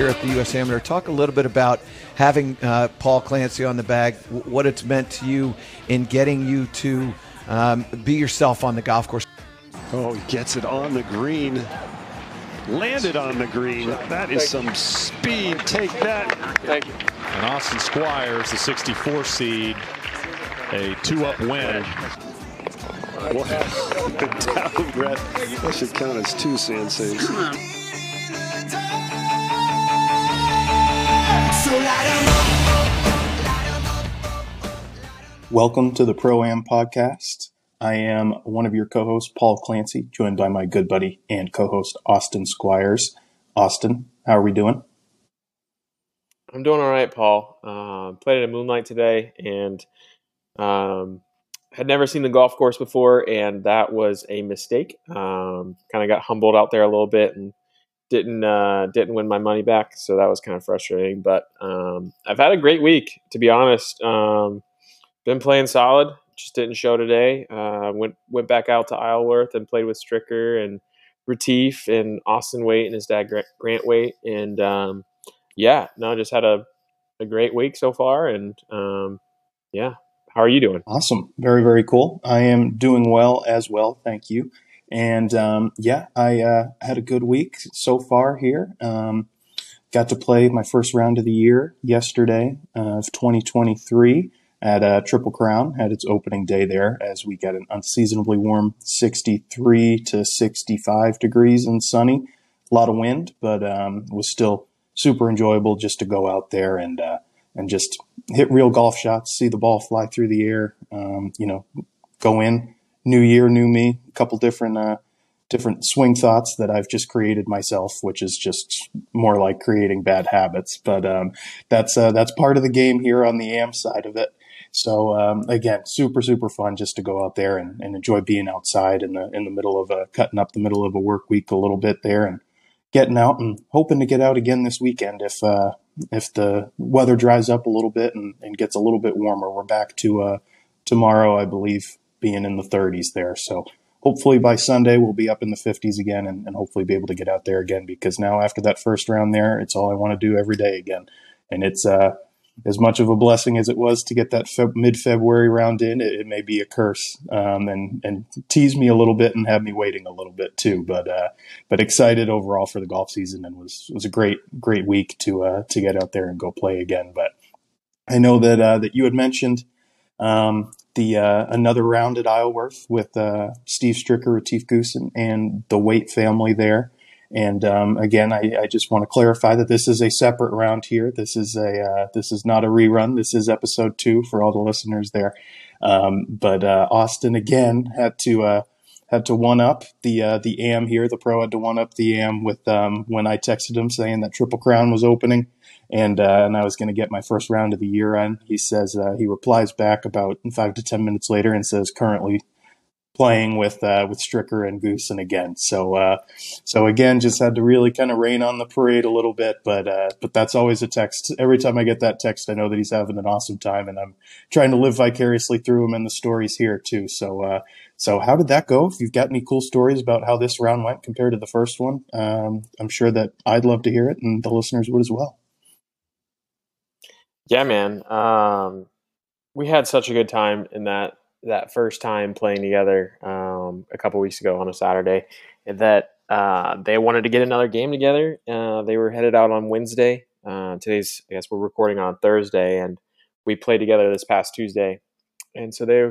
here at the U.S. Amateur. Talk a little bit about having uh, Paul Clancy on the bag, what it's meant to you in getting you to um, be yourself on the golf course. Oh, he gets it on the green. Landed on the green. That is some speed. Take that. Thank you. And Austin Squires, the 64 seed, a two-up win. What down breath. That should count as two sand saves. Welcome to the Pro Am podcast. I am one of your co-hosts, Paul Clancy, joined by my good buddy and co-host Austin Squires. Austin, how are we doing? I'm doing all right, Paul. Uh, played at a moonlight today, and um, had never seen the golf course before, and that was a mistake. Um, kind of got humbled out there a little bit, and didn't uh, didn't win my money back, so that was kind of frustrating. But um, I've had a great week, to be honest. Um, been playing solid. Just didn't show today. Uh, went went back out to Isleworth and played with Stricker and Retief and Austin Waite and his dad Grant Waite. And um, yeah, no, just had a, a great week so far. And um, yeah, how are you doing? Awesome, very very cool. I am doing well as well. Thank you. And um, yeah, I uh, had a good week so far here. Um, got to play my first round of the year yesterday of 2023 at uh, Triple Crown. Had its opening day there as we got an unseasonably warm 63 to 65 degrees and sunny. A lot of wind, but um, was still super enjoyable just to go out there and uh, and just hit real golf shots, see the ball fly through the air. Um, you know, go in, new year, new me, a couple different uh, different swing thoughts that I've just created myself, which is just more like creating bad habits. But um, that's uh, that's part of the game here on the AM side of it. So um, again, super super fun just to go out there and, and enjoy being outside in the in the middle of a cutting up the middle of a work week a little bit there and getting out and hoping to get out again this weekend if uh, if the weather dries up a little bit and, and gets a little bit warmer. We're back to uh, tomorrow, I believe, being in the 30s there. So hopefully by Sunday we'll be up in the 50s again and, and hopefully be able to get out there again because now after that first round there, it's all I want to do every day again. And it's uh, as much of a blessing as it was to get that fe- mid-February round in, it, it may be a curse um, and and tease me a little bit and have me waiting a little bit too. But uh, but excited overall for the golf season and was was a great great week to uh, to get out there and go play again. But I know that uh, that you had mentioned um, the uh, another round at Isleworth with uh, Steve Stricker, Retief Goosen, and the Waite family there. And um, again, I, I, just want to clarify that this is a separate round here. This is a uh, this is not a rerun. This is episode two for all the listeners there. Um, but uh, Austin again had to uh, had to one up the uh, the AM here. The pro had to one up the AM with um, when I texted him saying that Triple Crown was opening, and uh, and I was going to get my first round of the year on. He says uh, he replies back about five to ten minutes later and says currently playing with uh, with Stricker and Goosen again. So uh, so again, just had to really kind of rain on the parade a little bit, but uh, but that's always a text. Every time I get that text, I know that he's having an awesome time, and I'm trying to live vicariously through him and the stories here too. So uh, so how did that go? If you've got any cool stories about how this round went compared to the first one, um, I'm sure that I'd love to hear it, and the listeners would as well. Yeah, man. Um, we had such a good time in that that first time playing together um, a couple weeks ago on a Saturday that uh, they wanted to get another game together. Uh, they were headed out on Wednesday. Uh, today's, I guess, we're recording on Thursday, and we played together this past Tuesday. And so they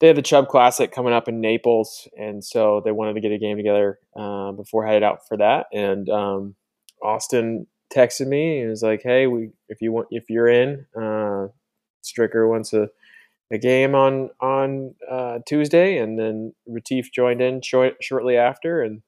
they had the Chubb Classic coming up in Naples, and so they wanted to get a game together uh, before headed out for that. And um, Austin texted me and was like, "Hey, we if you want if you're in, uh, Stricker wants to." a game on on uh, Tuesday, and then Retief joined in short, shortly after, and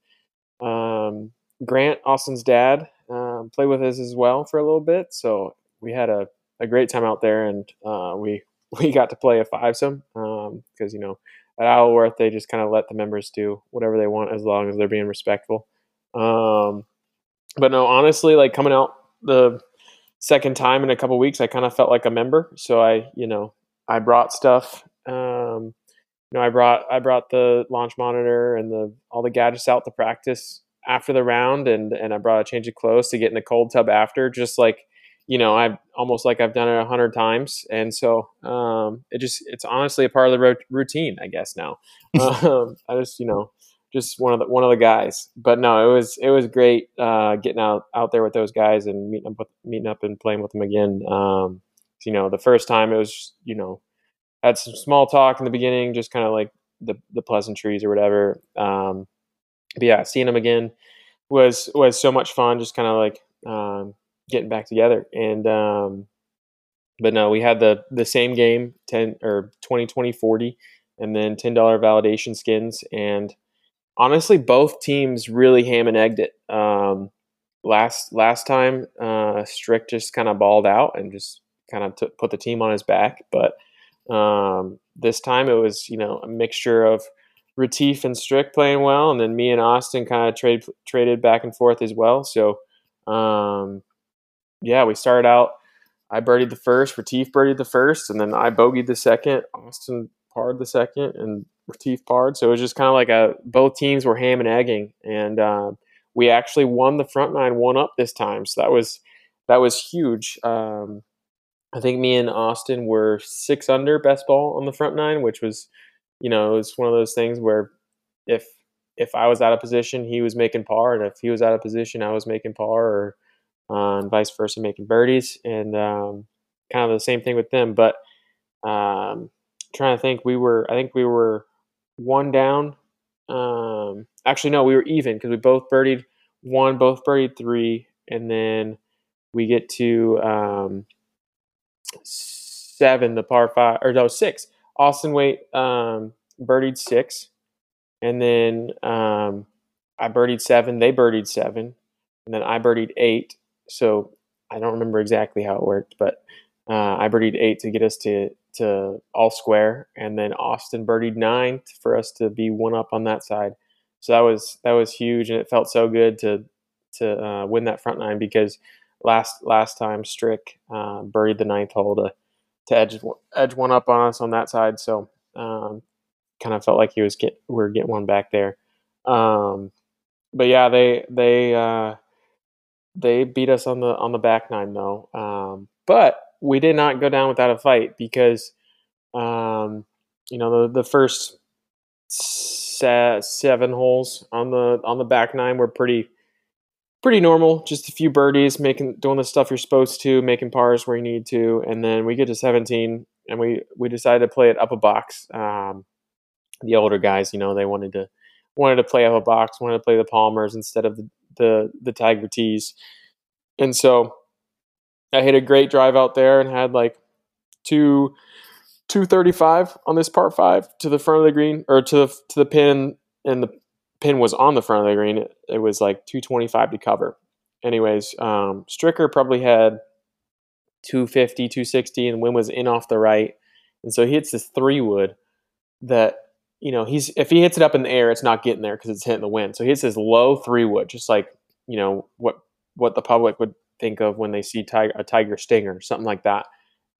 um, Grant Austin's dad um, played with us as well for a little bit. So we had a, a great time out there, and uh, we we got to play a fivesome because um, you know at Isleworth they just kind of let the members do whatever they want as long as they're being respectful. Um, but no, honestly, like coming out the second time in a couple weeks, I kind of felt like a member. So I, you know, I brought stuff. Um, you know, I brought I brought the launch monitor and the all the gadgets out to practice after the round, and and I brought a change of clothes to get in the cold tub after, just like you know, I almost like I've done it a hundred times, and so um, it just it's honestly a part of the ro- routine, I guess now. um, I just you know just one of the one of the guys, but no, it was it was great uh, getting out out there with those guys and meeting up with, meeting up and playing with them again. Um, you know, the first time it was you know had some small talk in the beginning, just kind of like the the pleasantries or whatever. Um, but yeah, seeing them again was was so much fun. Just kind of like um, getting back together. And um, but no, we had the the same game, ten or 20, 20, 40, and then ten dollar validation skins. And honestly, both teams really ham and egged it. Um, last last time, uh, Strick just kind of balled out and just kind of t- put the team on his back. But um, this time it was you know a mixture of Retief and Strick playing well, and then me and Austin kind of trade traded back and forth as well. So um, yeah, we started out. I birdied the first, Retief birdied the first, and then I bogeyed the second. Austin parred the second, and Retief parred. So it was just kind of like a both teams were ham and egging, and uh, we actually won the front nine one up this time. So that was that was huge. Um, I think me and Austin were six under best ball on the front nine, which was, you know, it was one of those things where if if I was out of position, he was making par, and if he was out of position, I was making par, or uh, and vice versa, making birdies, and um, kind of the same thing with them. But um, trying to think, we were I think we were one down. Um, actually, no, we were even because we both birdied one, both birdied three, and then we get to um, seven, the par five, or no, six. Austin Waite um, birdied six, and then um, I birdied seven. They birdied seven, and then I birdied eight, so I don't remember exactly how it worked, but uh, I birdied eight to get us to to all square, and then Austin birdied nine for us to be one up on that side. So that was that was huge, and it felt so good to to uh, win that front nine because last last time Strick uh, birdied the ninth hole to to edge edge one up on us on that side. So um, kind of felt like he was get we are getting one back there. Um, but yeah, they they uh, they beat us on the on the back nine though. Um, but we did not go down without a fight because um, you know the the first seven holes on the on the back nine were pretty pretty normal. Just a few birdies, making doing the stuff you're supposed to, making pars where you need to, and then we get to 17 and we we decided to play it up a box. Um, the older guys, you know, they wanted to wanted to play up a box, wanted to play the Palmers instead of the the the Tiger tees. And so I hit a great drive out there and had like two 235 on this part 5 to the front of the green or to the to the pin and the pin was on the front of the green. It, it was like 225 to cover. Anyways, um, Stricker probably had 250, 260 and wind was in off the right. And so he hits this 3 wood that you know, he's if he hits it up in the air, it's not getting there because it's hitting the wind. So he hits his low three wood, just like you know what what the public would think of when they see a tiger stinger, something like that.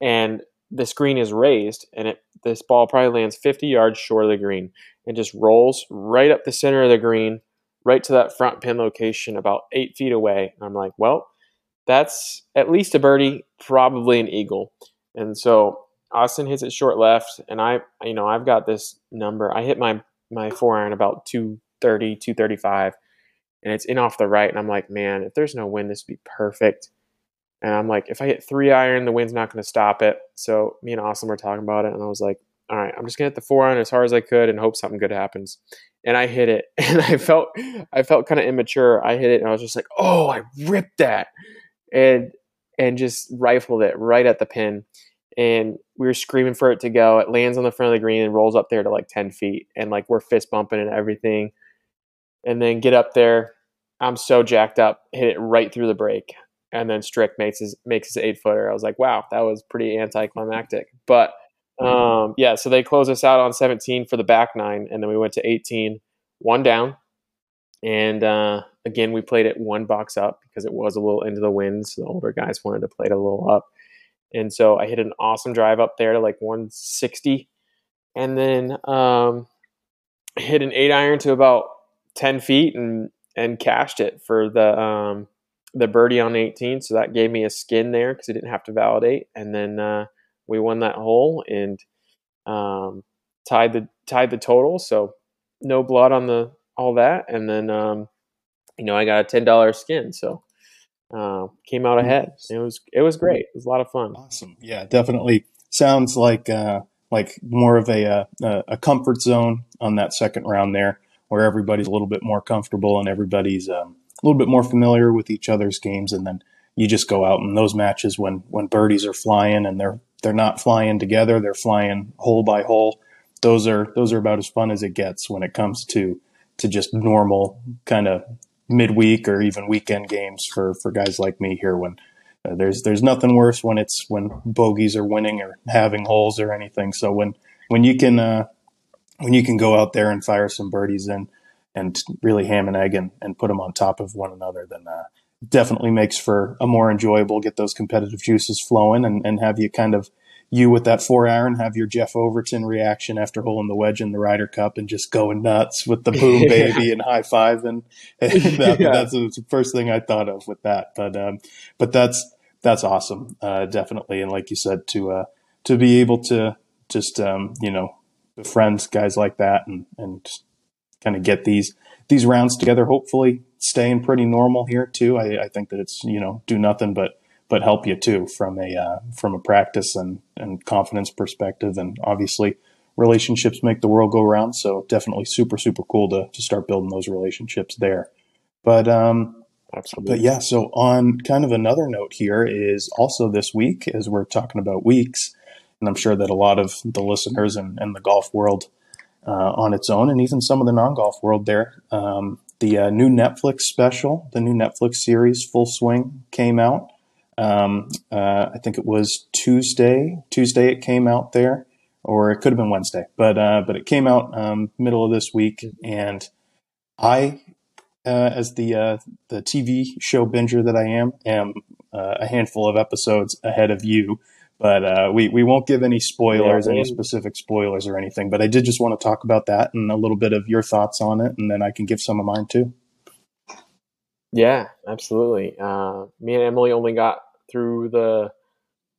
And the screen is raised, and it this ball probably lands 50 yards short of the green and just rolls right up the center of the green, right to that front pin location, about eight feet away. And I'm like, well, that's at least a birdie, probably an eagle. And so Austin hits it short left, and I, you know, I've got this number. I hit my my four iron about 230, 235, and it's in off the right. And I'm like, man, if there's no wind, this would be perfect. And I'm like, if I hit three iron, the wind's not going to stop it. So me and Austin were talking about it, and I was like, all right, I'm just gonna hit the four iron as hard as I could and hope something good happens. And I hit it, and I felt I felt kind of immature. I hit it, and I was just like, oh, I ripped that, and and just rifled it right at the pin and we were screaming for it to go. It lands on the front of the green and rolls up there to like 10 feet. And like we're fist bumping and everything. And then get up there. I'm so jacked up, hit it right through the break. And then Strick makes his makes his eight footer. I was like, wow, that was pretty anticlimactic. But um, yeah, so they close us out on 17 for the back nine, and then we went to 18, one down. And uh, again, we played it one box up because it was a little into the wind. So the older guys wanted to play it a little up. And so I hit an awesome drive up there to like 160. And then um, hit an eight iron to about 10 feet and and cashed it for the um, the birdie on 18. So that gave me a skin there because I didn't have to validate. And then uh, we won that hole and um, tied the tied the total. So no blood on the all that. And then um, you know I got a ten dollar skin. So uh, came out ahead. It was it was great. It was a lot of fun. Awesome. Yeah, definitely sounds like uh, like more of a uh, a comfort zone on that second round there, where everybody's a little bit more comfortable and everybody's um, a little bit more familiar with each other's games, and then you just go out in those matches when when birdies are flying and they're they're not flying together, they're flying hole by hole. Those are those are about as fun as it gets when it comes to to just normal kind of midweek or even weekend games for for guys like me here when uh, there's there's nothing worse when it's when bogeys are winning or having holes or anything. So when when you can uh, when you can go out there and fire some birdies in and really ham and egg and, and put them on top of one another, then uh, definitely makes for a more enjoyable. Get those competitive juices flowing and, and have you kind of you with that four iron have your Jeff Overton reaction after holding the wedge in the Ryder Cup and just going nuts with the boom baby and high five and, and that, yeah. that's the first thing I thought of with that. But um, but that's that's awesome, uh, definitely. And like you said, to uh, to be able to just um, you know befriend guys like that and and kind of get these these rounds together. Hopefully, staying pretty normal here too. I, I think that it's you know do nothing but but help you too from a uh, from a practice and and confidence perspective, and obviously relationships make the world go round. So definitely super super cool to to start building those relationships there. But um, absolutely. But yeah, so on kind of another note here is also this week as we're talking about weeks, and I'm sure that a lot of the listeners and, and the golf world uh, on its own, and even some of the non golf world there. Um, the uh, new Netflix special, the new Netflix series Full Swing came out. Um, uh, I think it was Tuesday. Tuesday it came out there, or it could have been Wednesday, but uh, but it came out um, middle of this week, and I, uh, as the uh, the TV show binger that I am, am a handful of episodes ahead of you. But uh, we we won't give any spoilers, yeah, any specific spoilers or anything. But I did just want to talk about that and a little bit of your thoughts on it, and then I can give some of mine too. Yeah, absolutely. Uh, me and Emily only got through the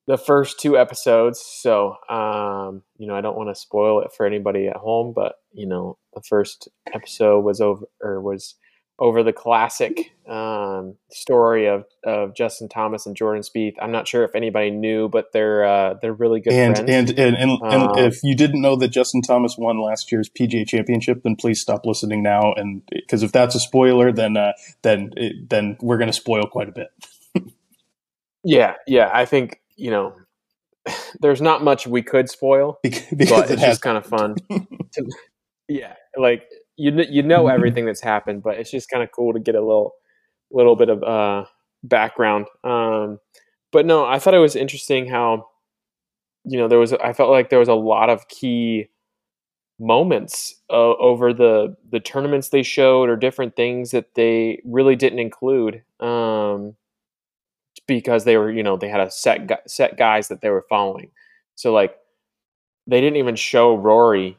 the first two episodes, so um, you know I don't want to spoil it for anybody at home. But you know the first episode was over or was over the classic um, story of, of Justin Thomas and Jordan Spieth. I'm not sure if anybody knew, but they're uh, they're really good and, friends. And and and, and um, if you didn't know that Justin Thomas won last year's PGA Championship, then please stop listening now. And because if that's a spoiler, then uh, then it, then we're going to spoil quite a bit. yeah, yeah, I think you know. There's not much we could spoil, because but it's just kind of fun. to, yeah, like you you know everything that's happened, but it's just kind of cool to get a little little bit of uh, background. Um, but no, I thought it was interesting how you know there was I felt like there was a lot of key moments uh, over the the tournaments they showed or different things that they really didn't include um, because they were you know they had a set set guys that they were following. So like they didn't even show Rory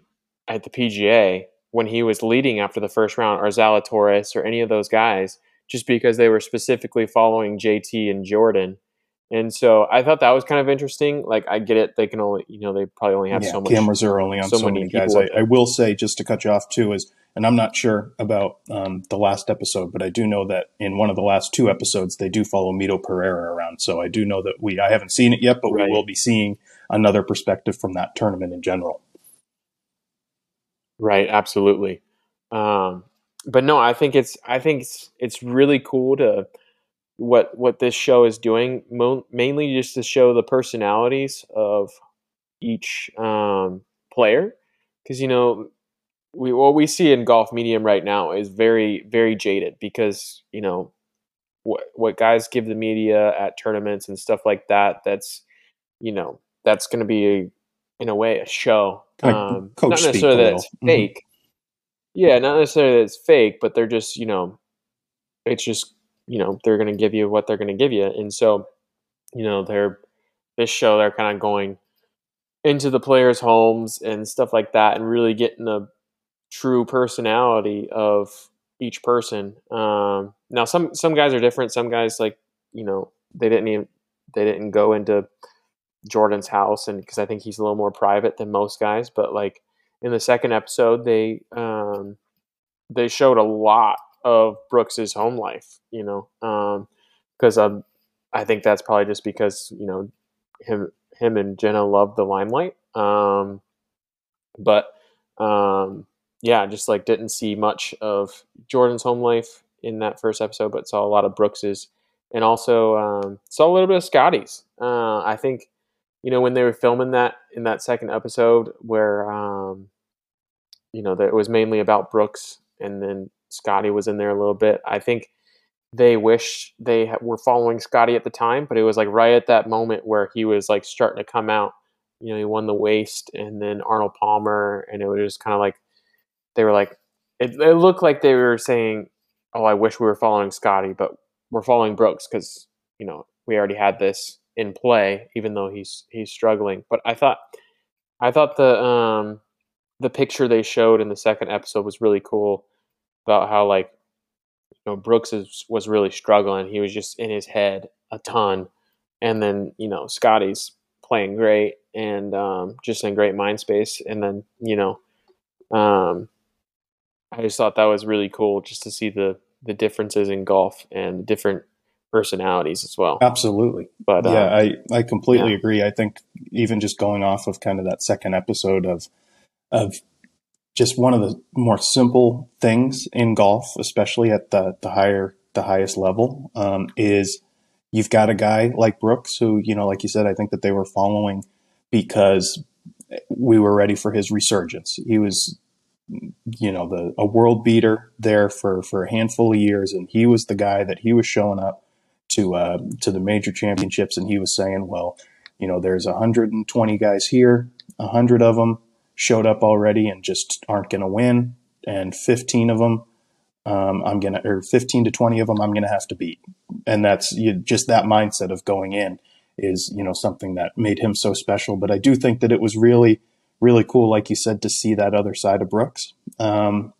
at the PGA when he was leading after the first round, or Zalatoris, or any of those guys, just because they were specifically following JT and Jordan. And so I thought that was kind of interesting. Like I get it; they can only, you know, they probably only have yeah, so much. Cameras are only on so, so many, many guys. I, I, will say, just to cut you off too, is and I'm not sure about um, the last episode, but I do know that in one of the last two episodes, they do follow Mito Pereira around. So I do know that we I haven't seen it yet, but right. we will be seeing another perspective from that tournament in general. Right, absolutely. Um, but no, I think it's I think it's it's really cool to what what this show is doing, mo- mainly just to show the personalities of each um, player, because you know we what we see in golf medium right now is very very jaded because you know what what guys give the media at tournaments and stuff like that. That's you know that's going to be in a way a show um, not necessarily that it's mm-hmm. fake. Mm-hmm. Yeah, not necessarily that it's fake, but they're just you know, it's just you know they're going to give you what they're going to give you, and so you know they're this show they're kind of going into the players' homes and stuff like that, and really getting a true personality of each person. Um, now some some guys are different. Some guys like you know they didn't even they didn't go into Jordan's house, and because I think he's a little more private than most guys. But like in the second episode, they um, they showed a lot of Brooks's home life. You know, because um, um, I think that's probably just because you know him him and Jenna love the limelight. Um, but um, yeah, just like didn't see much of Jordan's home life in that first episode, but saw a lot of Brooks's, and also um, saw a little bit of Scotty's. Uh, I think you know when they were filming that in that second episode where um, you know that it was mainly about Brooks, and then Scotty was in there a little bit. I think they wish they were following Scotty at the time, but it was like right at that moment where he was like starting to come out. You know, he won the Waste, and then Arnold Palmer, and it was just kind of like they were like, it, it looked like they were saying, "Oh, I wish we were following Scotty, but we're following Brooks because you know we already had this in play, even though he's he's struggling." But I thought, I thought the um the picture they showed in the second episode was really cool about how like you know Brooks is, was really struggling. He was just in his head a ton, and then you know Scotty's playing great and um, just in great mind space, and then you know um, I just thought that was really cool just to see the the differences in golf and different personalities as well. Absolutely. But yeah, um, I I completely yeah. agree. I think even just going off of kind of that second episode of of just one of the more simple things in golf, especially at the the higher the highest level, um, is you've got a guy like Brooks who you know, like you said, I think that they were following because we were ready for his resurgence. He was you know the a world beater there for for a handful of years, and he was the guy that he was showing up to uh, to the major championships, and he was saying, well, you know, there's 120 guys here, 100 of them showed up already and just aren't going to win, and 15 of them. Um, I'm gonna, or 15 to 20 of them, I'm gonna have to beat, and that's you, just that mindset of going in is, you know, something that made him so special. But I do think that it was really, really cool, like you said, to see that other side of Brooks. Um,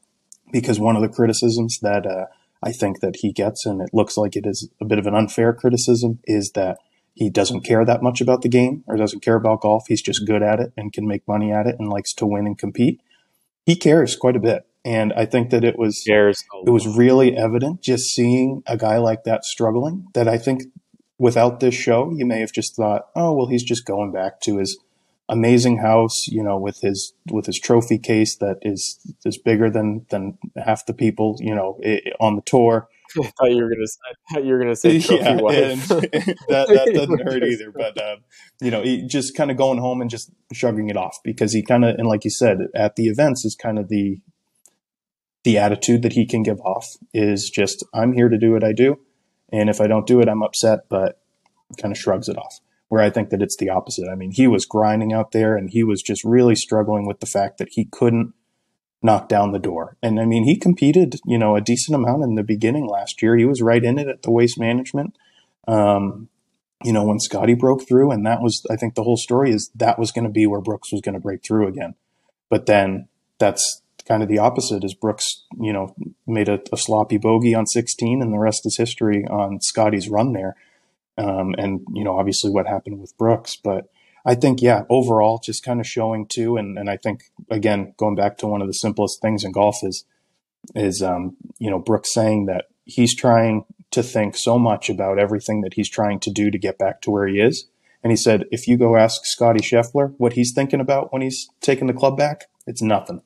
because one of the criticisms that uh, I think that he gets, and it looks like it is a bit of an unfair criticism, is that he doesn't care that much about the game or doesn't care about golf. He's just good at it and can make money at it and likes to win and compete. He cares quite a bit. And I think that it was it was really evident just seeing a guy like that struggling that I think without this show, you may have just thought, oh well he's just going back to his amazing house, you know, with his with his trophy case that is is bigger than than half the people, you know, on the tour. I thought you were gonna say you were gonna say trophy yeah, wife. that that doesn't hurt either. But uh, you know, he just kind of going home and just shrugging it off because he kind of and like you said at the events is kind of the the attitude that he can give off is just I'm here to do what I do, and if I don't do it, I'm upset, but kind of shrugs it off where I think that it's the opposite. I mean, he was grinding out there and he was just really struggling with the fact that he couldn't knock down the door. And I mean, he competed, you know, a decent amount in the beginning last year. He was right in it at the waste management. Um, you know, when Scotty broke through, and that was, I think the whole story is that was going to be where Brooks was going to break through again. But then that's kind of the opposite is Brooks, you know, made a, a sloppy bogey on 16 and the rest is history on Scotty's run there um, and you know obviously what happened with Brooks. But I think yeah, overall, just kind of showing too, and and I think again going back to one of the simplest things in golf is is um, you know Brooks saying that he's trying to think so much about everything that he's trying to do to get back to where he is. And he said, if you go ask Scotty Scheffler what he's thinking about when he's taking the club back, it's nothing.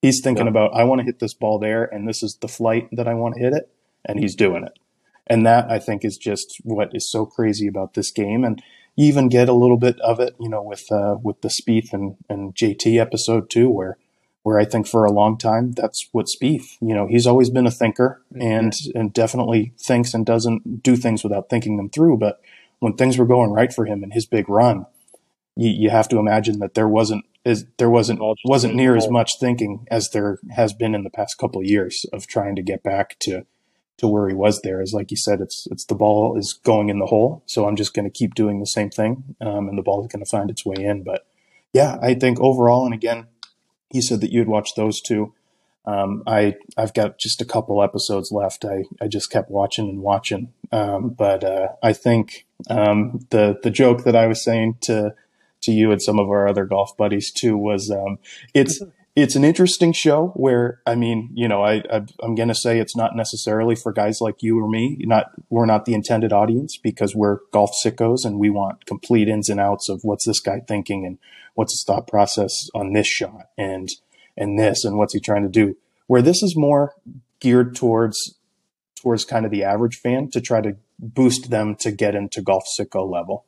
He's thinking yeah. about, I want to hit this ball there, and this is the flight that I want to hit it, and he's doing it. And that I think is just what is so crazy about this game. And you even get a little bit of it, you know, with uh, with the Spieth and, and JT episode too, where where I think for a long time that's what Spieth, you know, he's always been a thinker mm-hmm. and and definitely thinks and doesn't do things without thinking them through. But when things were going right for him in his big run, you, you have to imagine that there wasn't is there wasn't wasn't near as much thinking as there has been in the past couple of years of trying to get back to to where he was there is like you said, it's it's the ball is going in the hole, so I'm just going to keep doing the same thing, um, and the ball is going to find its way in. But yeah, I think overall, and again, he said that you had watched those two. Um, I I've got just a couple episodes left. I, I just kept watching and watching. Um, but uh, I think um, the the joke that I was saying to to you and some of our other golf buddies too was um, it's it's an interesting show where I mean you know I, I am gonna say it's not necessarily for guys like you or me. Not we're not the intended audience because we're golf sickos and we want complete ins and outs of what's this guy thinking and what's his thought process on this shot and and this and what's he trying to do. Where this is more geared towards towards kind of the average fan to try to boost them to get into golf sicko level,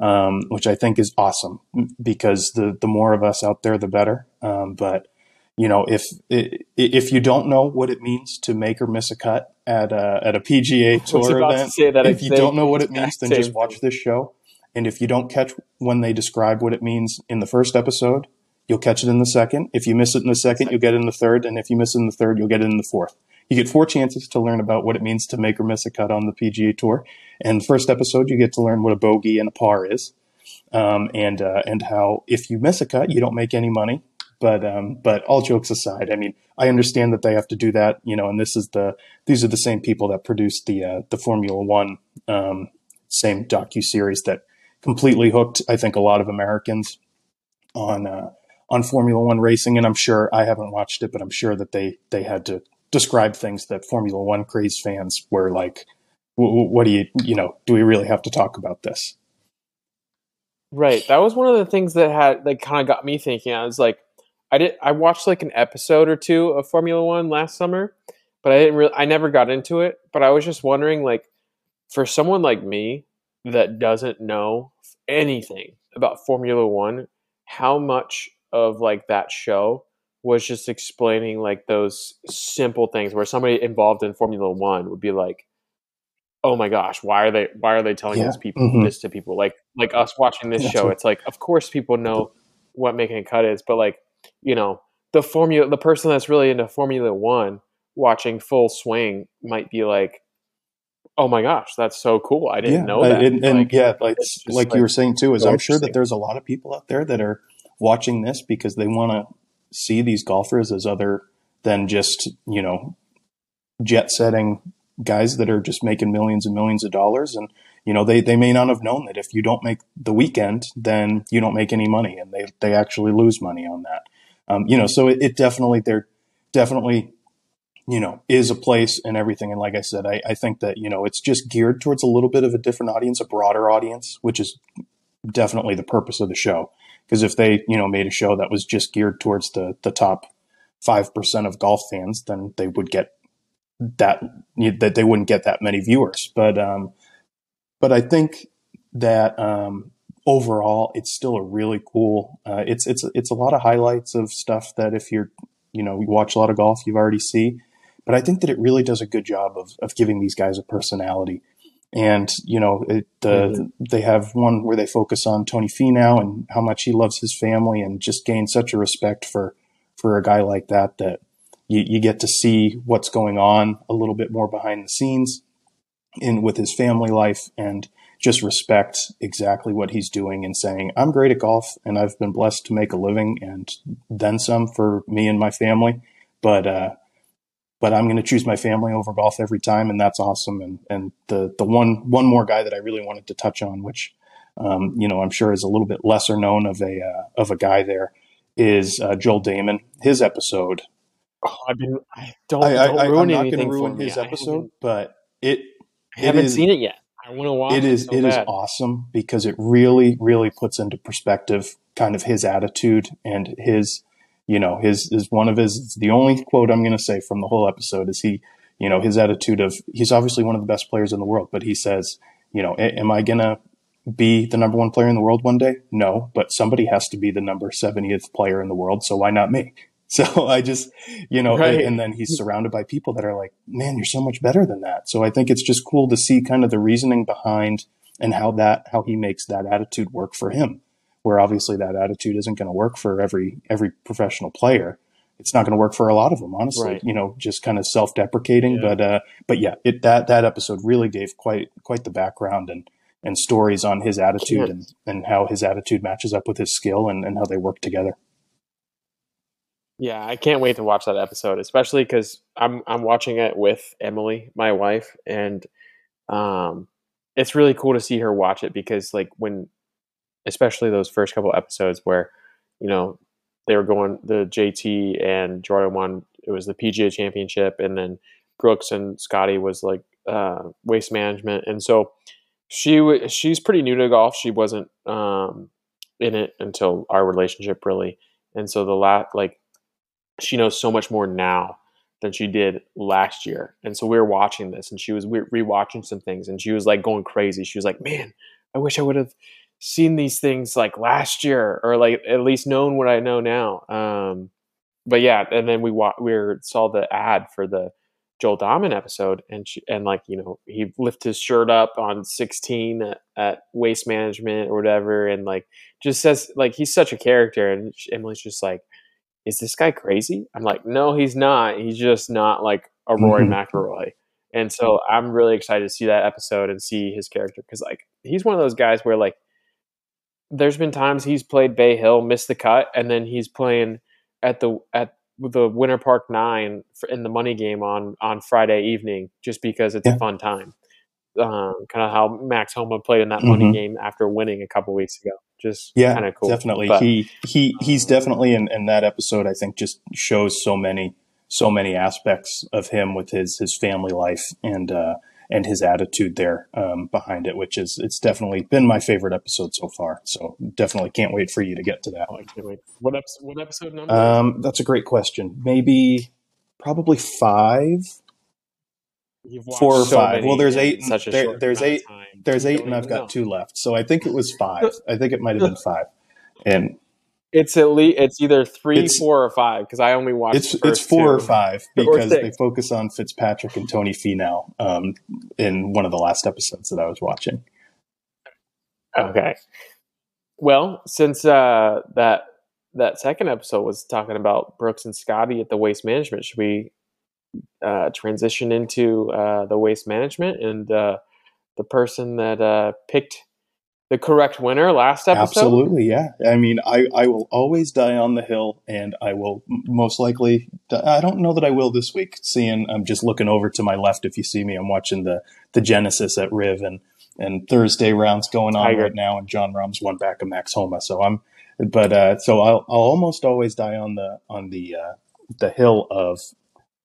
um, which I think is awesome because the the more of us out there, the better. Um, but you know, if if you don't know what it means to make or miss a cut at a at a PGA Tour event, if you don't know what it means, then just watch this show. And if you don't catch when they describe what it means in the first episode, You'll catch it in the second. If you miss it in the second, you'll get it in the third. And if you miss it in the third, you'll get it in the fourth. You get four chances to learn about what it means to make or miss a cut on the PGA Tour. And first episode, you get to learn what a bogey and a par is, um, and uh, and how if you miss a cut, you don't make any money. But um, but all jokes aside, I mean, I understand that they have to do that, you know. And this is the these are the same people that produced the uh, the Formula One um, same docu series that completely hooked, I think, a lot of Americans on. Uh, on Formula One racing, and I'm sure I haven't watched it, but I'm sure that they they had to describe things that Formula One craze fans were like, "What do you you know? Do we really have to talk about this?" Right. That was one of the things that had like kind of got me thinking. I was like, I did I watched like an episode or two of Formula One last summer, but I didn't really I never got into it. But I was just wondering, like, for someone like me that doesn't know anything about Formula One, how much of like that show was just explaining like those simple things where somebody involved in Formula One would be like, "Oh my gosh, why are they why are they telling yeah. this people mm-hmm. this to people?" Like like us watching this show, it's like of course people know what making a cut is, but like you know the formula the person that's really into Formula One watching Full Swing might be like, "Oh my gosh, that's so cool! I didn't yeah, know that." And, and like, yeah, like like, like you were saying too, is I'm sure that there's a lot of people out there that are watching this because they want to see these golfers as other than just, you know, jet setting guys that are just making millions and millions of dollars. And, you know, they, they may not have known that if you don't make the weekend, then you don't make any money and they, they actually lose money on that. Um, you know, so it, it definitely, they're definitely, you know, is a place and everything. And like I said, I, I think that, you know, it's just geared towards a little bit of a different audience, a broader audience, which is definitely the purpose of the show. Because if they, you know, made a show that was just geared towards the the top five percent of golf fans, then they would get that that they wouldn't get that many viewers. But um, but I think that um, overall, it's still a really cool. Uh, it's it's it's a lot of highlights of stuff that if you're you know you watch a lot of golf, you've already see. But I think that it really does a good job of of giving these guys a personality and you know it, uh, mm-hmm. they have one where they focus on Tony Finau and how much he loves his family and just gain such a respect for for a guy like that that you, you get to see what's going on a little bit more behind the scenes in with his family life and just respect exactly what he's doing and saying I'm great at golf and I've been blessed to make a living and then some for me and my family but uh, but I'm going to choose my family over golf every time, and that's awesome. And and the the one one more guy that I really wanted to touch on, which um, you know I'm sure is a little bit lesser known of a uh, of a guy there, is uh, Joel Dahmen. His episode. Oh, I've been. I don't, I, don't I, ruin I'm not going to ruin his episode, but it. I haven't seen it yet. I want to watch. It is. So it is awesome because it really, really puts into perspective kind of his attitude and his you know, his is one of his the only quote I'm going to say from the whole episode is he, you know, his attitude of he's obviously one of the best players in the world, but he says, you know, am I going to be the number one player in the world one day? No, but somebody has to be the number 70th player in the world, so why not me? So I just, you know, right. and, and, then he's surrounded by people that are like, man, you're so much better than that. So I think it's just cool to see kind of the reasoning behind and how that, how he makes that attitude work for him where obviously that attitude isn't going to work for every every professional player. It's not going to work for a lot of them, honestly. Right. You know, just kind of self-deprecating. Yeah. But uh, but yeah, it that that episode really gave quite quite the background and and stories on his attitude and, and how his attitude matches up with his skill and, and how they work together. Yeah, I can't wait to watch that episode, especially because I'm I'm watching it with Emily, my wife, and um, it's really cool to see her watch it because like when, especially those first couple episodes where, you know, they were going the JT and Jordan won. It was the PGA Championship, and then Brooks and Scotty was like uh, waste management, and so she w- she's pretty new to golf. She wasn't um, in it until our relationship really, and so the last like she knows so much more now than she did last year. And so we were watching this, and she was re- rewatching some things, and she was like going crazy. She was like, "Man, I wish I would have seen these things like last year, or like at least known what I know now." Um, but yeah, and then we wa- we saw the ad for the Joel Dahmen episode, and she, and like you know he lifted his shirt up on 16 at, at, Waste Management or whatever, and like just says like he's such a character, and Emily's just like, is this guy crazy? I'm like, no, he's not. He's just not like a Rory mm-hmm. McIlroy. And so I'm really excited to see that episode and see his character because like he's one of those guys where like there's been times he's played Bay Hill, missed the cut, and then he's playing at the at the Winter Park Nine in the money game on on Friday evening just because it's yeah. a fun time. Um, kind of how Max Homa played in that mm-hmm. money game after winning a couple weeks ago. Just yeah, kind of cool. Definitely, but, he he he's definitely in, in that episode. I think just shows so many so many aspects of him with his his family life and uh, and his attitude there um, behind it, which is it's definitely been my favorite episode so far. So definitely can't wait for you to get to that. Oh, I can't wait. What episode? What episode number? Um, that's a great question. Maybe probably five four or so five. Well, there's eight. There, there's eight. There's eight, and I've got know. two left. So I think it was five. I think it might have been five. And it's at least it's either three, it's, four, or five because I only watched. It's it's four two. or five because or they focus on Fitzpatrick and Tony Finau um, in one of the last episodes that I was watching. Okay. Well, since uh, that that second episode was talking about Brooks and Scotty at the Waste Management, should we uh, transition into uh, the waste management and uh, the person that uh, picked the correct winner last episode? Absolutely, yeah. I mean, I, I will always die on the hill, and I will most likely. Die. I don't know that I will this week. Seeing, I'm just looking over to my left. If you see me, I'm watching the the Genesis at Riv and and Thursday rounds going on right now, and Jon Rahm's one back of Max Homa. So I'm, but uh, so I'll, I'll almost always die on the on the uh, the hill of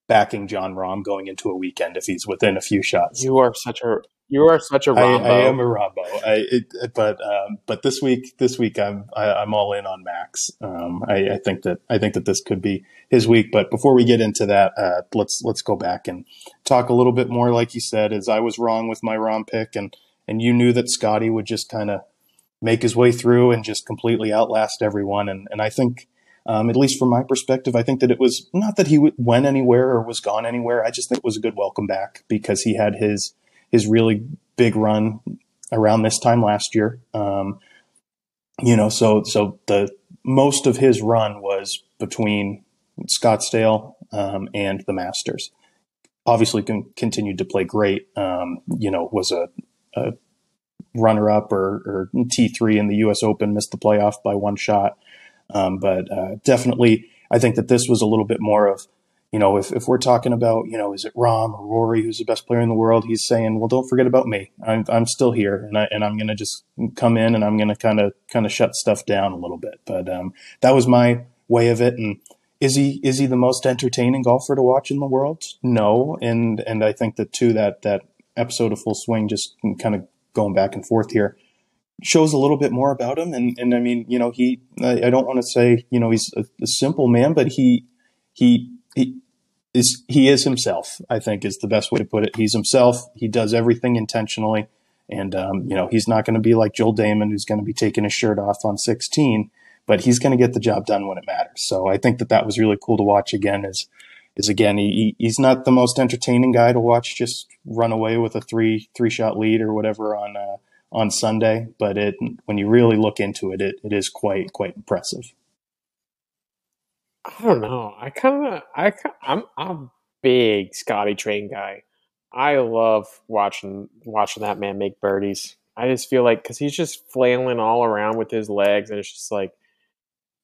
backing John Rahm going into a weekend if he's within a few shots. You are such a you are such a Rahmbo. I, I am a Rahmbo. I, it, but um, but this week this week I'm I, am i am all in on Max. Um, I, I, think that I think that this could be his week. But before we get into that, uh, let's let's go back and talk a little bit more. Like you said, as I was wrong with my Rahm pick, and and you knew that Scotty would just kind of make his way through and just completely outlast everyone. And and I think um, at least from my perspective, I think that it was not that he w- went anywhere or was gone anywhere. I just think it was a good welcome back because he had his his really big run around this time last year. Um, you know, so so the most of his run was between Scottsdale um, and the Masters. Obviously, con- continued to play great. Um, you know, was a, a runner up or, or T three in the U.S. Open, missed the playoff by one shot. Um, but uh, definitely, I think that this was a little bit more of, you know, if, if we're talking about, you know, is it Rahm or Rory who's the best player in the world? He's saying, well, don't forget about me. I'm, I'm still here, and I and I'm going to just come in and I'm going to kind of kind of shut stuff down a little bit. But um, that was my way of it. And is he is he the most entertaining golfer to watch in the world? No. And and I think that too that that episode of Full Swing just kind of going back and forth here shows a little bit more about him. And, and I mean, you know, he, I, I don't want to say, you know, he's a, a, simple man, but he, he, he is, he is himself, I think is the best way to put it. He's himself. He does everything intentionally. And, um, you know, he's not going to be like Joel Dahmen, who's going to be taking his shirt off on 16, but he's going to get the job done when it matters. So I think that that was really cool to watch again is, is again, he, he's not the most entertaining guy to watch just run away with a three, three shot lead or whatever on, uh, on Sunday, but it when you really look into it, it, it is quite quite impressive. I don't know. I kind of I I'm I'm a big Scotty Train guy. I love watching watching that man make birdies. I just feel like because he's just flailing all around with his legs, and it's just like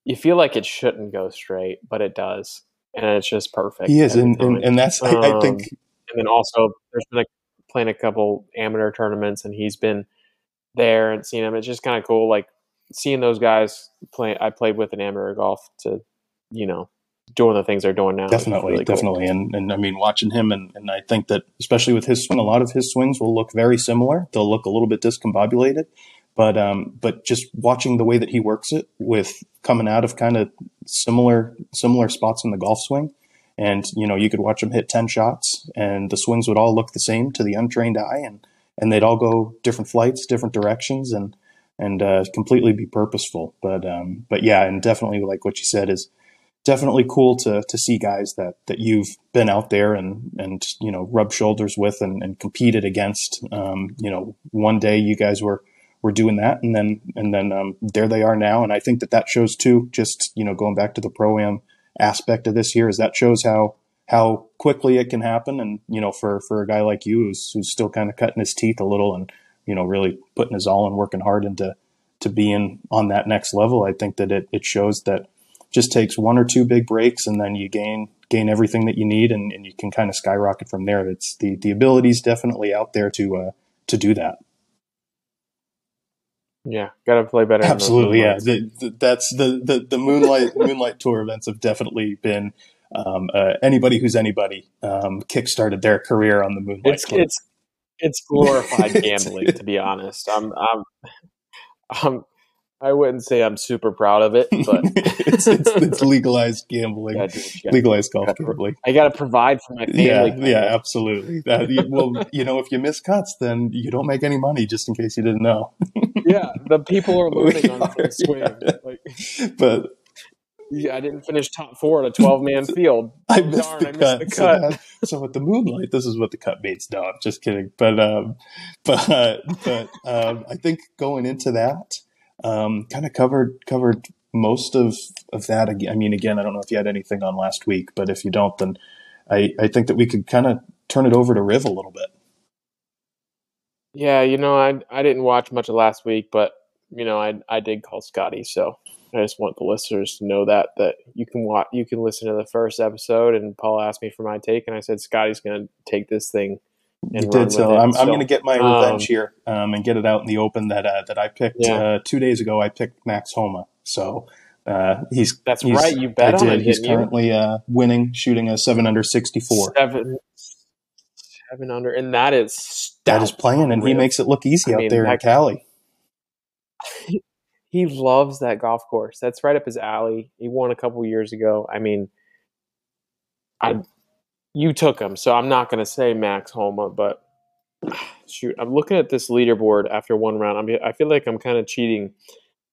you feel like it shouldn't go straight, but it does, and it's just perfect. He is, and, and, and that's I, I Um, think and then also there's been a, playing a couple amateur tournaments, and he's been there and seen him. It's just kind of cool, like seeing those guys play. I played with an amateur golf to, you know, doing the things they're doing now. definitely, really cool. definitely, and and I mean watching him, and and I think that especially with his swing, a lot of his swings will look very similar. They'll look a little bit discombobulated, but um, but just watching the way that he works it with coming out of kind of similar similar spots in the golf swing. And you know, you could watch him hit ten shots, and the swings would all look the same to the untrained eye, and and they'd all go different flights, different directions, and and uh, completely be purposeful. But um, but yeah, and definitely like what you said is definitely cool to to see guys that that you've been out there and and you know rubbed shoulders with and, and competed against. Um, you know, one day you guys were were doing that, and then and then um, there they are now. And I think that that shows too. Just you know, going back to the pro am aspect of this year, is that shows how how quickly it can happen. And you know, for for a guy like you who's who's still kind of cutting his teeth a little and you know really putting his all and working hard into to being on that next level, I think that it it shows that just takes one or two big breaks and then you gain gain everything that you need and, and you can kind of skyrocket from there. It's the the ability's definitely out there to uh, to do that. Yeah, got to play better. Absolutely, yeah. The, the, that's the, the the moonlight moonlight tour events have definitely been um, uh, anybody who's anybody um, kickstarted their career on the moonlight. It's Tour. it's it's glorified gambling, to be honest. I'm I'm I'm I wouldn't say I'm super proud of it, but it's, it's, it's legalized gambling, Gotta do what you gotta do. legalized golf Gotta- gambling. I got to provide for my family. Yeah, yeah, absolutely. That, well, you know, if you miss cuts, then you don't make any money. Just in case you didn't know. yeah. The people are losing on the swing. yeah. Like, But yeah, I didn't finish top four in a 12 man field. I missed Darn, the I missed cut. the So, that, so with the moonlight, this is what the cut means. No, I'm just kidding. But um, but but um, I think going into that, um, kind of covered covered most of of that. I mean, again, I don't know if you had anything on last week, but if you don't, then I I think that we could kind of turn it over to Riv a little bit. Yeah, you know, I I didn't watch much of last week, but you know, I I did call Scotty, so I just want the listeners to know that that you can watch, you can listen to the first episode, and Paul asked me for my take, and I said Scotty's going to take this thing. You did so. I'm, I'm going to get my um, revenge here um, and get it out in the open that uh, that I picked Yeah. uh, two days ago. I picked Max Homa, so uh, he's That's he's- right, you bet I did. him, He's currently uh, winning, shooting a seven under sixty four. Seven, seven under, and that is That is stout. playing, and he makes it look easy I out mean, there in Cali. he loves that golf course. That's right up his alley. He won a couple years ago. I mean, I you took him, so I'm not going to say Max Homa, but shoot, I'm looking at this leaderboard after one round. I'm, I feel like I'm kind of cheating.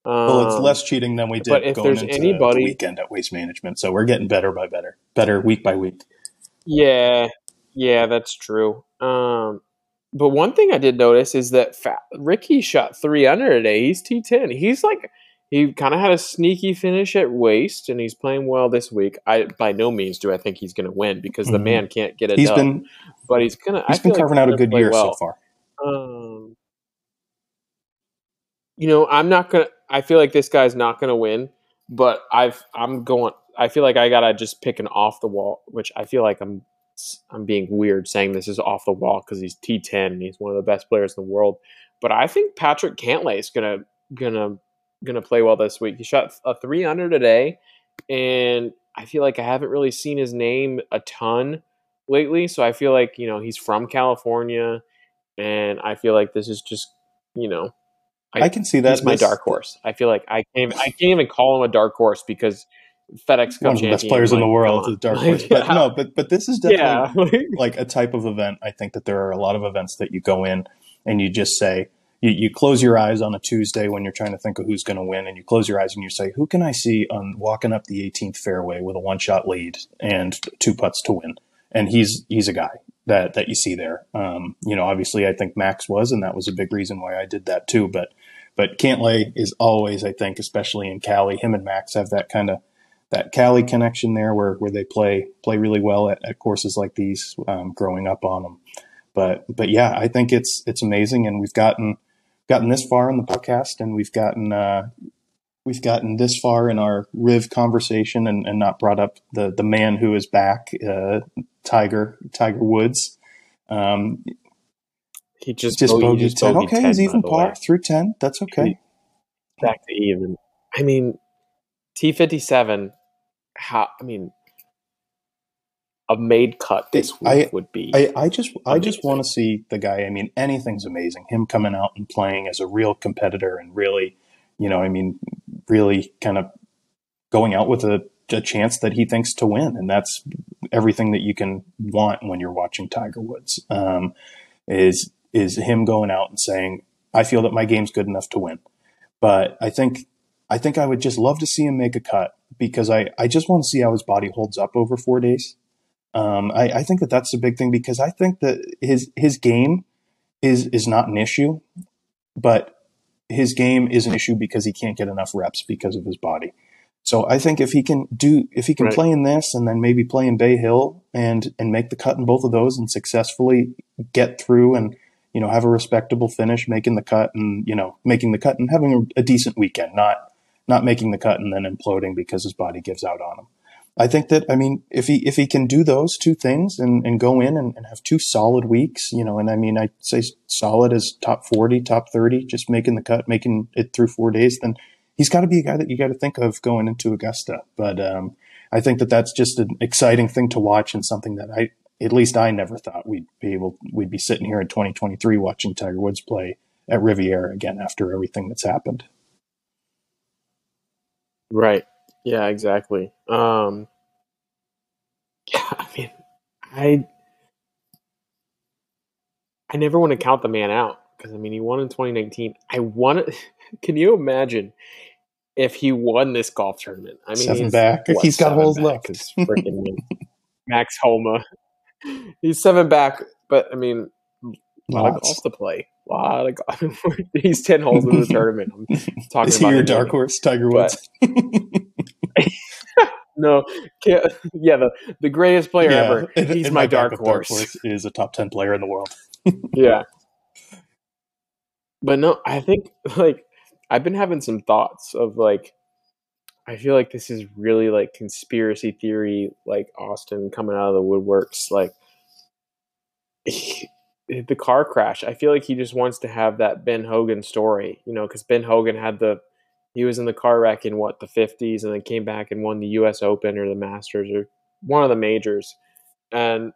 Um, Well, it's less cheating than we did but if going there's into anybody- the weekend at Waste Management. So we're getting better by better, better week by week. Yeah, yeah, that's true. Um, but one thing I did notice is that Fa- Ricky shot three under today. He's T10. He's like he kind of had a sneaky finish at waste, and he's playing well this week. I by no means do I think he's going to win because the Mhm. man can't get a He's dub. been but he's gonna. he's I been feel like carving out a good year well. so far. Um, you know, I'm not gonna. I feel like this guy's not gonna win, but I've I'm going. I feel like I gotta just pick an off the wall, which I feel like I'm I'm being weird saying this is off the wall because he's T10 and he's one of the best players in the world. But I think Patrick Cantlay is gonna gonna gonna play well this week. He shot a three under today, and I feel like I haven't really seen his name a ton lately. So I feel like you know he's from California, and I feel like this is just you know I, can see that. he's my This- dark horse. I feel like I can't I can't even call him a dark horse because FedEx Cup One of the best players in the world dark horse. But Yeah. no, but but this is definitely yeah, like a type of event. I think that there are a lot of events that you go in and you just say, you, you close your eyes on a Tuesday when you're trying to think of who's going to win, and you close your eyes and you say, who can I see on walking up the 18th fairway with a one shot lead and two putts to win? And he's he's a guy that that you see there. Um, you know, obviously, I think Max was, and that was a big reason why I did that too. But but Cantlay is always, I think, especially in Cali, him and Max have that kind of that Cali connection there, where where they play play really well at, at courses like these, um, growing up on them. But but yeah, I think it's it's amazing, and we've gotten gotten this far in the podcast, and we've gotten uh, we've gotten this far in our Riv conversation and, and not brought up the the man who is back, uh, Tiger Tiger Woods. Um, he just, just bogeyed, bogeyed 10. bogeyed Okay, 10, he's even par way. through 10. That's okay. back to even. I mean, T fifty seven. How? I mean, a made cut this week I- would be. I, I just I just want to see the guy. I mean, anything's amazing. Him coming out and playing as a real competitor and really, you know, I mean, really kind of going out with a, a chance that he thinks to win, and that's everything that you can want when you're watching Tiger Woods. Um, is is him going out and saying, "I feel that my game's good enough to win." But I think I think I would just love to see him make a cut because I I just want to see how his body holds up over four days. Um, I, I think that that's a big thing because I think that his his game is is not an issue, but his game is an issue because he can't get enough reps because of his body. So I think if he can do if he can Right. play in this and then maybe play in Bay Hill and and make the cut in both of those and successfully get through and you know have a respectable finish, making the cut and you know making the cut and having a, a decent weekend, not not making the cut and then imploding because his body gives out on him. I think that I mean if he if he can do those two things and, and go in and, and have two solid weeks, you know, and I mean I say solid as top forty, top thirty, just making the cut, making it through four days, then he's got to be a guy that you got to think of going into Augusta. But um, I think that that's just an exciting thing to watch and something that I at least I never thought we'd be able we'd be sitting here in 2023 watching Tiger Woods play at Riviera again after everything that's happened. Right. Yeah, exactly. Um Yeah, I mean, I I never want to count the man out because I mean, he won in 2019. I want to Can you imagine if he won this golf tournament? I mean, Seven he's, back. what, He's got holes back left. freaking Max Homa. He's seven back, but I mean, a lot of Lots. golf to play. A lot of golf. He's 10 holes in the tournament. I'm talking Is he about your dark horse, Tiger But- Woods? No, yeah, the, the greatest player Yeah, ever. He's and my, dark, backup horse. is a top ten player in the world. Yeah. But no, I think like I've been having some thoughts of like I feel like this is really like conspiracy theory like Austin coming out of the woodworks like the car crash. I feel like he just wants to have that Ben Hogan story, you know, cuz Ben Hogan had the he was in the car wreck in what the 50s and then came back and won the US Open or the Masters or one of the majors. And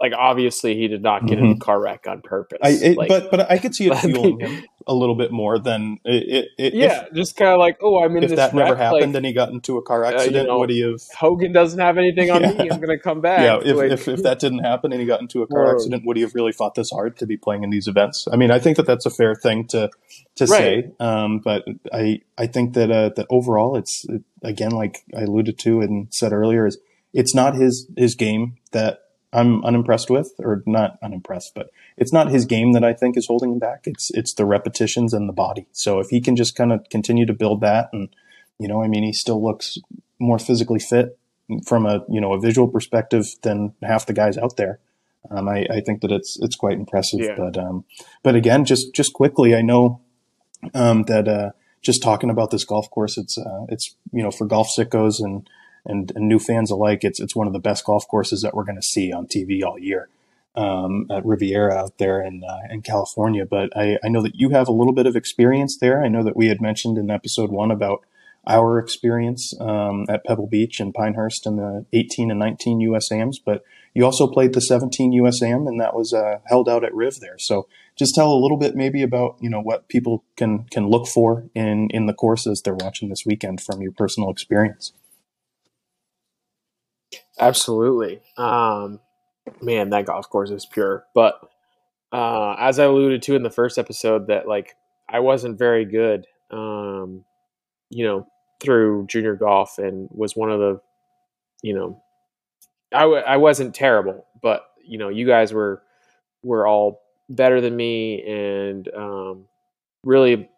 like obviously he did not get in Mhm. a car wreck on purpose. I, it, like, but but I could see it fueling him a little bit more than it, it, yeah, just kind of like, oh, I'm in If, if that never happened like, and he got into a car you accident, know, would he have? Hogan doesn't have anything on me. I'm gonna come back. Yeah, if, Like, if, if that didn't happen and he got into a car Whoa. accident, would he have really fought this hard to be playing in these events? I mean, I think that that's a fair thing to to Right. say. Um, but I I think that uh, that overall, it's it, again like I alluded to and said earlier, is it's not his his game that I'm unimpressed with, or not unimpressed, but it's not his game that I think is holding him back. It's it's the repetitions and the body. So if he can just kind of continue to build that, and you know, I mean, he still looks more physically fit from a you know a visual perspective than half the guys out there. Um, I, I think that it's it's quite impressive. Yeah. But um, but again, just just quickly, I know um, that uh, just talking about this golf course, it's uh, it's you know for golf sickos and, and and new fans alike, it's it's one of the best golf courses that we're going to see on TV all year um, at Riviera out there in uh, in California. But I, I know that you have a little bit of experience there. I know that we had mentioned in episode one about our experience um, at Pebble Beach and Pinehurst in the 18 and 19 USAMs, but you also played the 17 USAM, and that was uh, held out at Riv there. So just tell a little bit maybe about you know what people can can look for in in the courses they're watching this weekend from your personal experience. Absolutely. Um, man, that golf course is pure. But uh, as I alluded to in the first episode, that like I wasn't very good, um, you know, through junior golf, and was one of the, you know, I w- I wasn't terrible, but you know, you guys were were all better than me, and um, really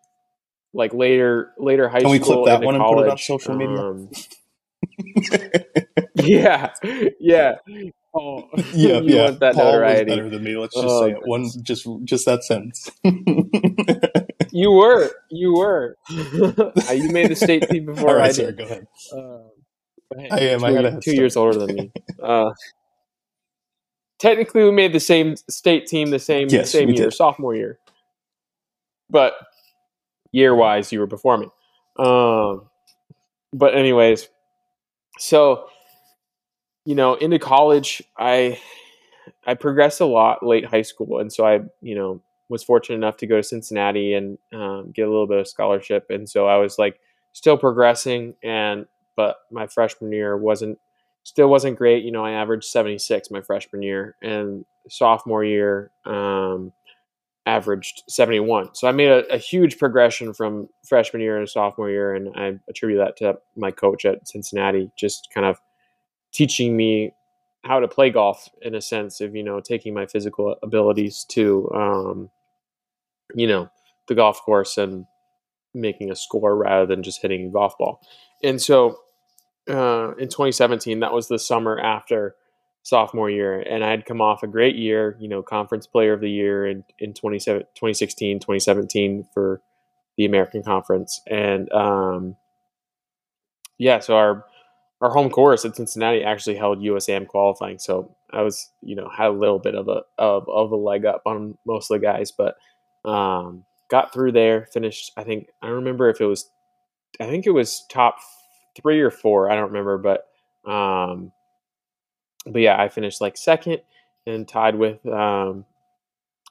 like later later high Can we school clip that one and put it on college, social media? um, yeah, yeah. Oh, yeah, you yeah. want that Paul was better than me. Let's just Oh, say it. One, just just that sentence. you were, you were. you made the state team before All right, I sir, did. go ahead. Uh, hey, I am. Two, I head two start. years older than me. Uh, technically, we made the same state team the same Yes, same year, did. sophomore year. But year wise, you were before me. Um, but anyways, so you know, into college, I I progressed a lot late high school, and so I you know was fortunate enough to go to Cincinnati and um, get a little bit of scholarship, and so I was like still progressing, and but my freshman year wasn't still wasn't great. You know, I averaged seventy six my freshman year, and sophomore year. Um, averaged 71 so i made a, a huge progression from freshman year to sophomore year and i attribute that to my coach at cincinnati just kind of teaching me how to play golf in a sense of you know taking my physical abilities to um, you know the golf course and making a score rather than just hitting a golf ball. And so uh, in 2017 that was the summer after sophomore year and i'd come off a great year you know conference player of the year in, in 2016 2017 for the american conference. And um, yeah so our our home course at Cincinnati actually held USAM qualifying, so I was, you know, had a little bit of a of, of a leg up on most of the guys, but um, got through there. Finished, I think I don't remember if it was, I think it was top three or four. I don't remember, but um, but yeah, I finished like second and tied with um,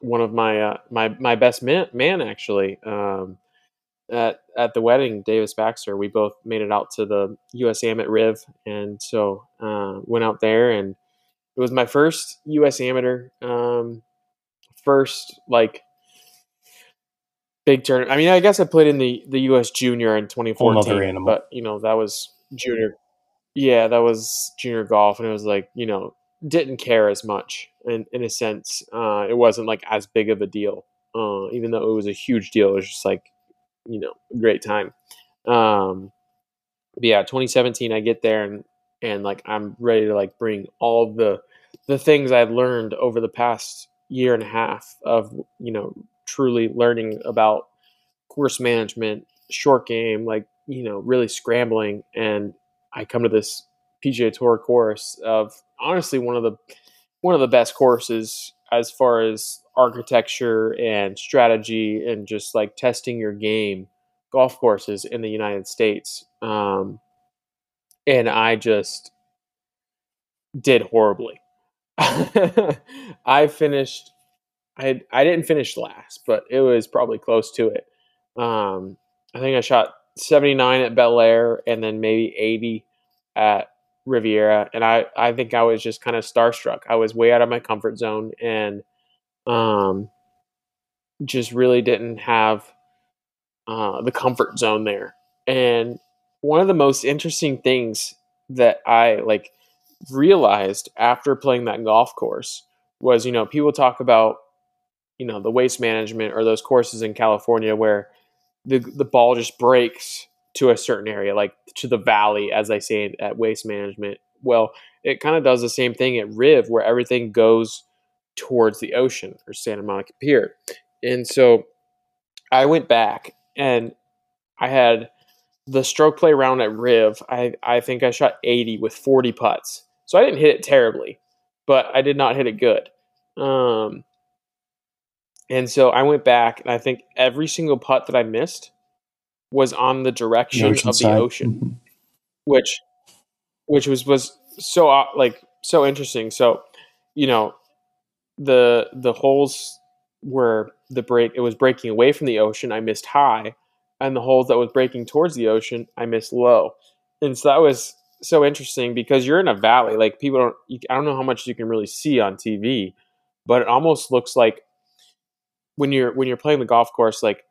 one of my uh, my my best man, man actually. Um, at at the wedding, Davis Baxter, we both made it out to the USAM at Riv, and so uh, went out there, and it was my first US Amateur, um, first like big tournament. I mean, I guess I played in the the US Junior in 2014, but you know that was junior. Yeah, that was junior golf, and it was like you know didn't care as much in in a sense. Uh, it wasn't like as big of a deal, uh, even though it was a huge deal. It was just like you know a great time. Um, but yeah, 2017, I get there and and like I'm ready to like bring all the the things I've learned over the past year and a half of you know truly learning about course management, short game, like you know really scrambling, and I come to this PGA Tour course of honestly one of the one of the best courses as far as architecture and strategy and just like testing your game golf courses in the United States. Um, and I just did horribly. I finished. I I didn't finish last, but it was probably close to it. Um, I think I shot 79 at Bel Air and then maybe 80 at Riviera, and I I think I was just kind of starstruck. I was way out of my comfort zone and um, just really didn't have uh, the comfort zone there. And one of the most interesting things that I like realized after playing that golf course was, you know, people talk about, you know, the waste management or those courses in California where the the ball just breaks to a certain area, like to the valley, as I say at waste management. Well, it kind of does the same thing at Riv, where everything goes towards the ocean or Santa Monica Pier. And so I went back and I had the stroke play round at Riv. I, I think I shot 80 with 40 putts. So I didn't hit it terribly, but I did not hit it good. Um, and so I went back and I think every single putt that I missed was on the direction ocean of the side. ocean Mhm. which which was was so uh, like so interesting so you know the the holes were the break it was breaking away from the ocean i missed high and the holes that was breaking towards the ocean i missed low and so that was so interesting because you're in a valley like people don't you, i don't know how much you can really see on tv but it almost looks like when you're when you're playing the golf course like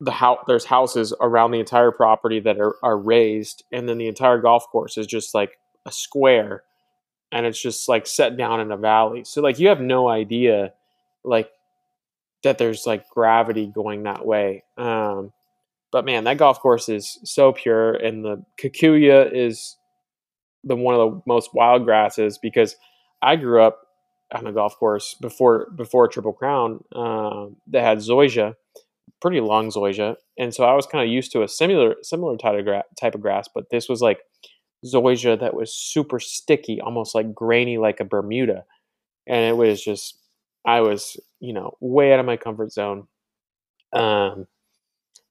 the house there's houses around the entire property that are, are raised and then the entire golf course is just like a square and it's just like set down in a valley. So like you have no idea like that there's like gravity going that way. Um but man that golf course is so pure and the kikuyu is the one of the most wild grasses because i grew up on a golf course before before triple crown um that had zoysia pretty long zoysia, and so I was kind of used to a similar similar type of, gra- type of grass, but this was like zoysia that was super sticky, almost like grainy, like a Bermuda, and it was just I was you know way out of my comfort zone. Um,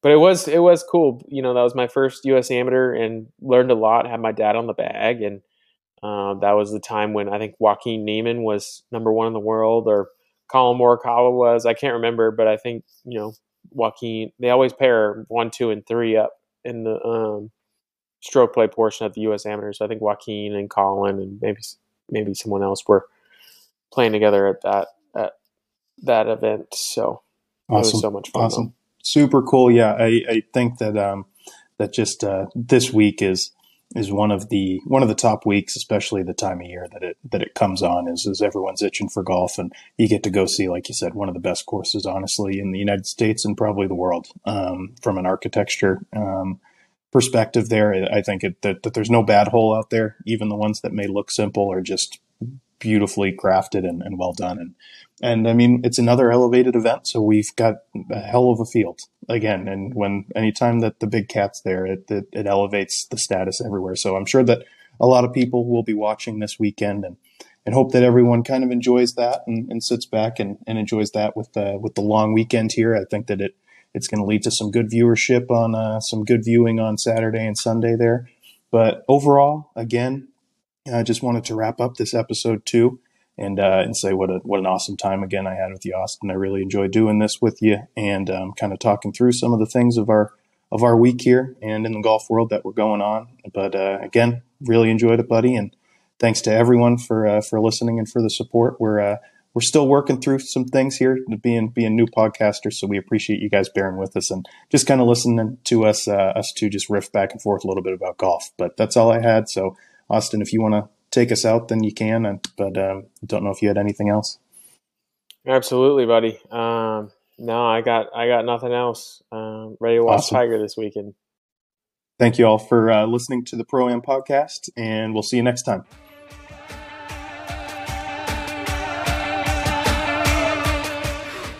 but it was it was cool. You know, that was my first U.S. amateur and learned a lot. Had my dad on the bag, and uh, that was the time when I think Joaquin Niemann was number one in the world, or Collin Morikawa was. I can't remember, but I think you know Joaquin. They always pair one, two, and three up in the um, stroke play portion of the U.S. amateurs. So I think Joaquin and Collin and maybe maybe someone else were playing together at that at that event. So awesome. it was so much fun. Awesome. Though super cool. Yeah, I, I think that um, that just uh, this week is is one of the one of the top weeks, especially the time of year that it that it comes on. Is is everyone's itching for golf, and you get to go see, like you said, one of the best courses, honestly, in the United States and probably the world um, from an architecture. Um, perspective there i think it, that, that there's no bad hole out there even the ones that may look simple are just beautifully crafted and, and well done and and I mean, it's another elevated event, so we've got a hell of a field again. And when anytime that the big cat's there, it, it, it elevates the status everywhere. So I'm sure that a lot of people will be watching this weekend and, and hope that everyone kind of enjoys that and, and sits back and, and enjoys that with the, with the long weekend here. I think that it, it's going to lead to some good viewership on uh, some good viewing on Saturday and Sunday there. But overall, again, I just wanted to wrap up this episode too and uh, and say what a what an awesome time again I had with you, Austin. I really enjoyed doing this with you and um, kind of talking through some of the things of our of our week here and in the golf world that were going on. But uh, again, really enjoyed it, buddy, and thanks to everyone for uh, for listening and for the support. We're uh, we're still working through some things here, being being new podcasters. So we appreciate you guys bearing with us and just kind of listening to us uh, us to just riff back and forth a little bit about golf. But that's all I had. So Austin, if you want to take us out, then you can. But um, don't know if you had anything else. Absolutely, buddy. Um, no, I got I got nothing else. Um, ready to watch awesome. Tiger this weekend. Thank you all for uh, listening to the Pro Am podcast, and we'll see you next time.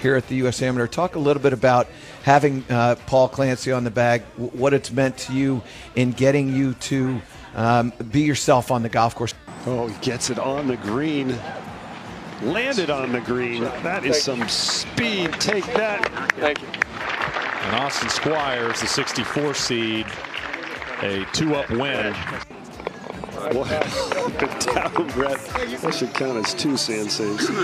Here at the U.S. Amateur, talk a little bit about having uh, Paul Clancy on the bag, what it's meant to you in getting you to um, be yourself on the golf course. Oh, he gets it on the green. Landed on the green. That is some speed. Take that. Thank you. And Austin Squires, the 64 seed, a two-up win. the down breath. That should count as two sand saves. So